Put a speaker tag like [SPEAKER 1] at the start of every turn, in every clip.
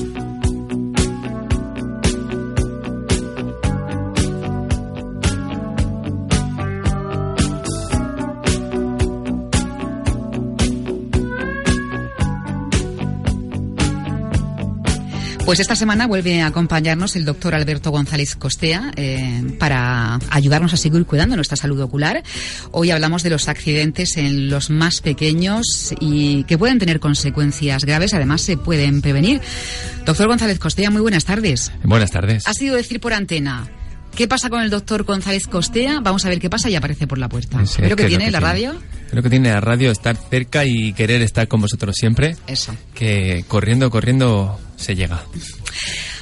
[SPEAKER 1] Bye.
[SPEAKER 2] Pues esta semana vuelve a acompañarnos el doctor Alberto González Costea eh, para ayudarnos a seguir cuidando nuestra salud ocular. Hoy hablamos de los accidentes en los más pequeños y que pueden tener consecuencias graves, además se pueden prevenir. Doctor González Costea, muy buenas tardes.
[SPEAKER 3] Buenas tardes.
[SPEAKER 2] Ha sido decir por antena. ¿Qué pasa con el doctor González Costea? Vamos a ver qué pasa y aparece por la puerta.
[SPEAKER 3] Sí,
[SPEAKER 2] Creo que
[SPEAKER 3] que
[SPEAKER 2] tiene
[SPEAKER 3] que
[SPEAKER 2] la
[SPEAKER 3] tiene.
[SPEAKER 2] radio.
[SPEAKER 3] Creo que tiene la radio estar cerca y querer estar con vosotros siempre.
[SPEAKER 2] Eso.
[SPEAKER 3] Que corriendo, corriendo se llega.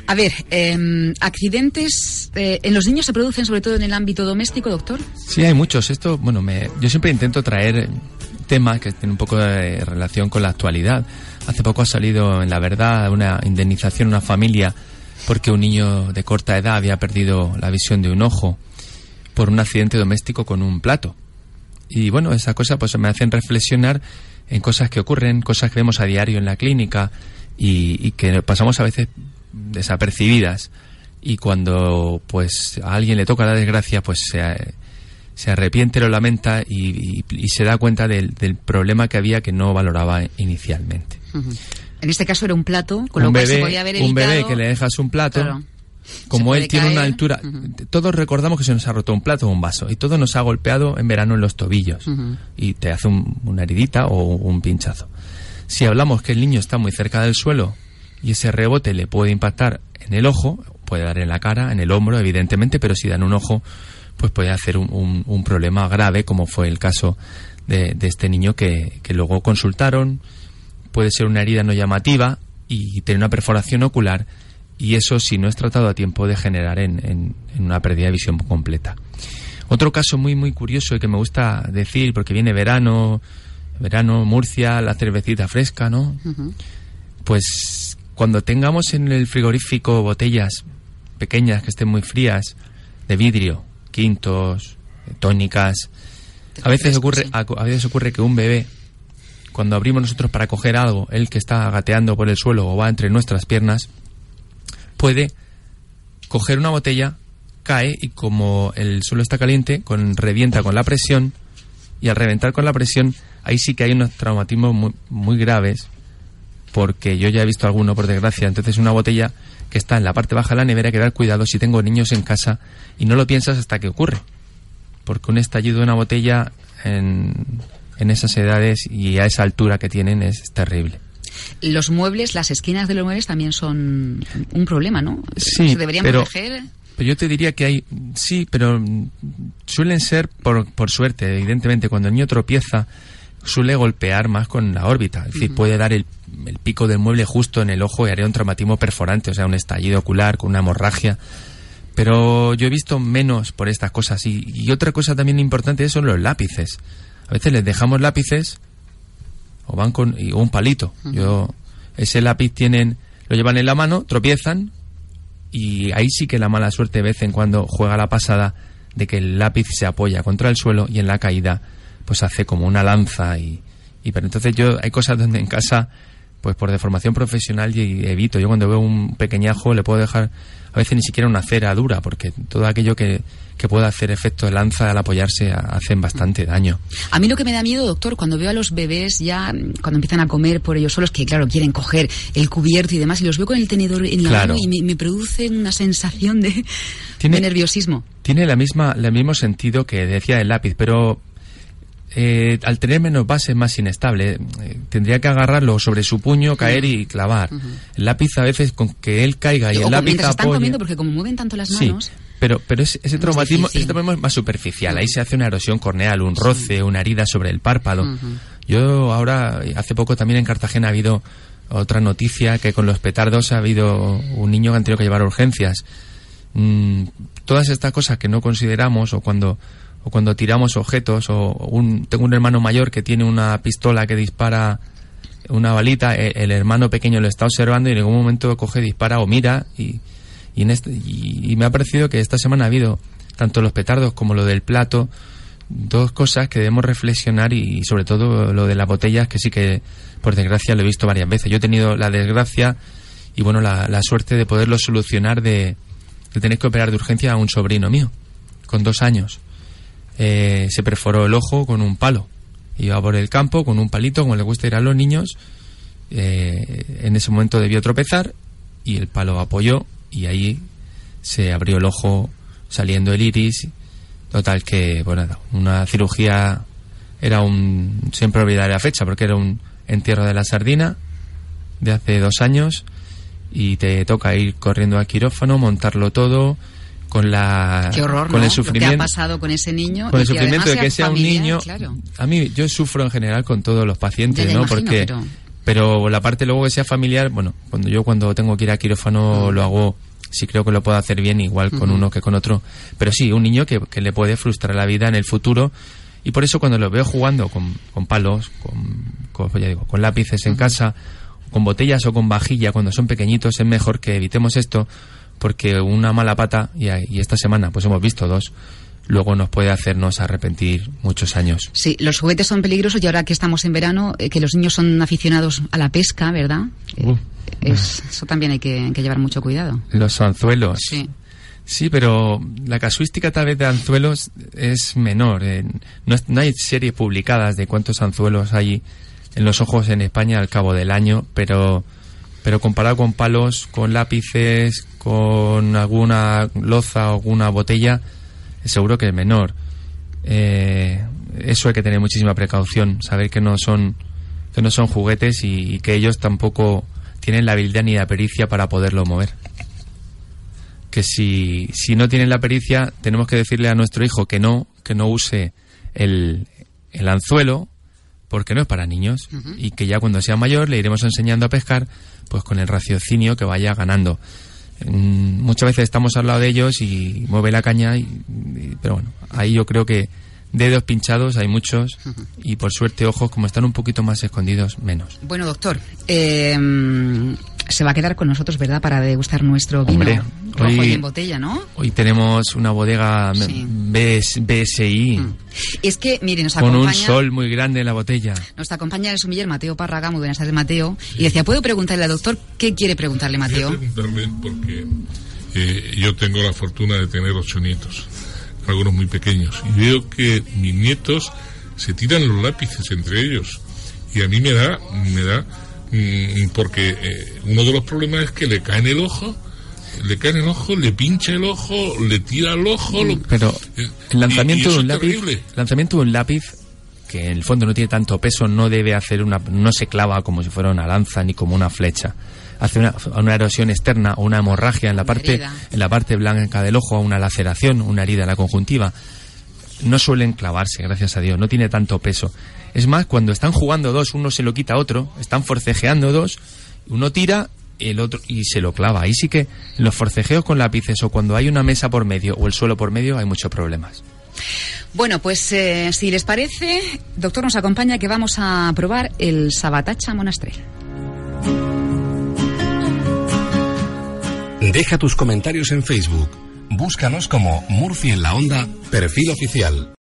[SPEAKER 2] A ver, eh, accidentes eh, en los niños se producen sobre todo en el ámbito doméstico, doctor.
[SPEAKER 3] Sí, hay muchos. Esto, bueno, me, yo siempre intento traer temas que tienen un poco de relación con la actualidad. Hace poco ha salido en La Verdad una indemnización a una familia porque un niño de corta edad había perdido la visión de un ojo por un accidente doméstico con un plato. Y bueno, esa cosa pues me hacen reflexionar en cosas que ocurren, cosas que vemos a diario en la clínica y, y que pasamos a veces desapercibidas. Y cuando pues a alguien le toca la desgracia, pues se, se arrepiente, lo lamenta y, y- y se da cuenta del, del problema que había que no valoraba inicialmente.
[SPEAKER 2] En este caso era un plato, con lo
[SPEAKER 3] un
[SPEAKER 2] cual se
[SPEAKER 3] bebé,
[SPEAKER 2] podía haber
[SPEAKER 3] un
[SPEAKER 2] evitado.
[SPEAKER 3] bebé que le dejas un plato,
[SPEAKER 2] Claro.
[SPEAKER 3] como
[SPEAKER 2] Se
[SPEAKER 3] él tiene una altura, todos recordamos que se nos ha roto un plato o un vaso y todo nos ha golpeado en verano en los tobillos y te hace un- una heridita o un pinchazo. Si hablamos que el niño está muy cerca del suelo y ese rebote le puede impactar en el ojo, puede dar en la cara, en el hombro, evidentemente, pero si da en un ojo, pues puede hacer un problema grave, como fue el caso de, de este niño que, que luego consultaron. Puede ser una herida no llamativa y tener una perforación ocular, y eso, si no es tratado a tiempo, de generar en, en- en una pérdida de visión completa. Otro caso muy, muy curioso y que me gusta decir, porque viene verano, verano, Murcia, la cervecita fresca, ¿no? Pues cuando tengamos en el frigorífico botellas pequeñas que estén muy frías, de vidrio, quintos, tónicas, a veces ocurre, a, a veces ocurre que un bebé, cuando abrimos nosotros para coger algo, el que está gateando por el suelo o va entre nuestras piernas, puede coger una botella, cae y como el suelo está caliente, con, revienta con la presión y al reventar con la presión, ahí sí que hay unos traumatismos muy, muy graves porque yo ya he visto alguno por desgracia. Entonces una botella que está en la parte baja de la nevera hay que dar cuidado si tengo niños en casa y no lo piensas hasta que ocurre. Porque un estallido de una botella en, en esas edades y a esa altura que tienen es terrible.
[SPEAKER 2] Los muebles, las esquinas de los muebles también son un problema, ¿no?
[SPEAKER 3] Sí,
[SPEAKER 2] Se deberían
[SPEAKER 3] pero-
[SPEAKER 2] proteger.
[SPEAKER 3] Pero yo te diría que hay, sí, pero suelen ser por, por suerte, evidentemente, cuando el niño tropieza, suele golpear más con la órbita, es decir, puede dar el, el pico del mueble justo en el ojo y haría un traumatismo perforante, o sea, un estallido ocular con una hemorragia. Pero yo he visto menos por estas cosas. Y, y otra cosa también importante son los lápices. A veces les dejamos lápices o van con y- o un palito. Yo ese lápiz tienen lo llevan en la mano, tropiezan y ahí sí que la mala suerte vez en cuando juega la pasada de que el lápiz se apoya contra el suelo y en la caída pues hace como una lanza y, y pero entonces yo hay cosas donde en casa pues por deformación profesional y evito yo cuando veo un pequeñajo le puedo dejar a veces ni siquiera una cera dura porque todo aquello que, que pueda hacer efecto de lanza al apoyarse hacen bastante daño
[SPEAKER 2] A mí lo que me da miedo, doctor, cuando veo a los bebés ya, mm, cuando empiezan a comer por ellos solos, que claro, quieren coger el cubierto y demás, y los veo con el tenedor en la
[SPEAKER 3] Claro.
[SPEAKER 2] mano y me, me produce una sensación de,
[SPEAKER 3] Tiene-
[SPEAKER 2] de nerviosismo.
[SPEAKER 3] tiene la misma, el mismo sentido que decía el lápiz, pero eh, al tener menos base es más inestable. Eh, tendría que agarrarlo sobre su puño, caer y clavar. El lápiz a veces con que él caiga y
[SPEAKER 2] o
[SPEAKER 3] el lápiz
[SPEAKER 2] mientras están
[SPEAKER 3] apoye-
[SPEAKER 2] comiendo, porque como mueven tanto las
[SPEAKER 3] Sí,
[SPEAKER 2] manos...
[SPEAKER 3] pero, pero ese, traumatismo, ese traumatismo es más superficial. Ahí se hace una erosión corneal, un roce, una herida sobre el párpado. Yo ahora, hace poco también en Cartagena ha habido Otra noticia que con los petardos ha habido un niño que han tenido que llevar urgencias. Mm, todas estas cosas que no consideramos o cuando cuando tiramos objetos o un, tengo un hermano mayor que tiene una pistola que dispara una balita, e, el, hermano pequeño lo está observando y en algún momento coge, dispara o mira y, y, en este, y, me ha parecido que esta semana ha habido tanto los petardos como lo del plato, dos cosas que debemos reflexionar y, sobre todo lo de las botellas que sí que por desgracia lo he visto varias veces. Yo he tenido la desgracia y bueno la, la suerte de poderlo solucionar de, de tener que operar de urgencia a un sobrino mío con dos años. Eh, se perforó el ojo con un palo Iba por el campo con un palito, como le gusta ir a los niños. Eh, en ese momento debió tropezar y el palo apoyó y ahí se abrió el ojo saliendo el iris. Total que, bueno, una cirugía era un... Siempre olvidaré la fecha porque era un entierro de la sardina de hace dos años y te toca ir corriendo al quirófano, montarlo todo, con la
[SPEAKER 2] con
[SPEAKER 3] el sufrimiento.
[SPEAKER 2] Ha pasado con ese niño
[SPEAKER 3] con el sufrimiento de que sea un niño a mí yo sufro en general con todos los pacientes no porque pero... la parte luego que sea familiar bueno cuando yo cuando tengo que ir a quirófano mm. lo hago sí creo que lo puedo hacer bien igual con uno que con otro. Pero sí un niño que, que, le puede frustrar la vida en el futuro. Y por eso cuando lo veo jugando con, con palos con, con, ya digo, con lápices en casa con botellas o con vajilla cuando son pequeñitos es mejor que evitemos esto porque una mala pata, y, esta semana pues hemos visto dos, luego nos puede hacernos arrepentir muchos años.
[SPEAKER 2] Sí, los juguetes son peligrosos y ahora que estamos en verano, eh, que los niños son aficionados a la pesca, ¿verdad?
[SPEAKER 3] Uh.
[SPEAKER 2] eso también hay que, llevar mucho cuidado.
[SPEAKER 3] Los anzuelos.
[SPEAKER 2] Sí.
[SPEAKER 3] Sí, pero la casuística tal vez de anzuelos es menor. Eh, no, no, hay series publicadas de cuántos anzuelos hay en los ojos en España al cabo del año, pero pero comparado con palos, con lápices, con alguna loza o alguna botella, seguro que es menor. Eh, eso hay que tener muchísima precaución, saber que no son que no son juguetes y, que ellos tampoco tienen la habilidad ni la pericia para poderlo mover. Que si, si no tienen la pericia, tenemos que decirle a nuestro hijo que no, que no use el, el anzuelo, porque no es para niños, y que ya cuando sea mayor le iremos enseñando a pescar pues con el raciocinio que vaya ganando. Mm, muchas veces estamos al lado de ellos y mueve la caña, y, pero bueno, ahí yo creo que dedos pinchados hay muchos y por suerte ojos como están un poquito más escondidos menos.
[SPEAKER 2] Bueno, doctor, eh, se va a quedar con nosotros, ¿verdad? Para degustar nuestro vino rojo y en botella, ¿no?
[SPEAKER 3] Hoy tenemos una bodega BSI. Mm.
[SPEAKER 2] Es que, miren, nos
[SPEAKER 3] acompaña... Con un sol muy grande en la botella.
[SPEAKER 2] Nos acompaña el sumiller Mateo Parraga, muy buenas tardes, Mateo. Y decía, ¿puedo preguntarle al doctor qué quiere preguntarle, Mateo?
[SPEAKER 4] Quiero preguntarle porque eh, yo tengo la fortuna de tener ocho nietos, algunos muy pequeños, y veo que mis nietos se tiran los lápices entre ellos. Y a mí me da, me da porque eh, uno de los problemas es que le cae en el ojo le cae en el ojo, le pincha el ojo, le tira el ojo. Mm,
[SPEAKER 3] pero eh, el lanzamiento de un lápiz, lanzamiento de un lápiz que en el fondo no tiene tanto peso, no debe hacer una, no se clava como si fuera una lanza ni como una flecha. Hace una, una erosión externa o una hemorragia en la parte, en la parte blanca del ojo, una laceración, una herida en la conjuntiva. No suelen clavarse, gracias a Dios, no tiene tanto peso. Es más, cuando están jugando dos, uno se lo quita a otro, están forcejeando dos, uno tira el otro y se lo clava. Ahí sí que los forcejeos con lápices o cuando hay una mesa por medio o el suelo por medio hay muchos problemas.
[SPEAKER 2] Bueno, pues eh, si les parece, doctor nos acompaña que vamos a probar el Sabatacha Monastrell.
[SPEAKER 5] Deja tus comentarios en Facebook. Búscanos como Murcia en la Onda, perfil oficial.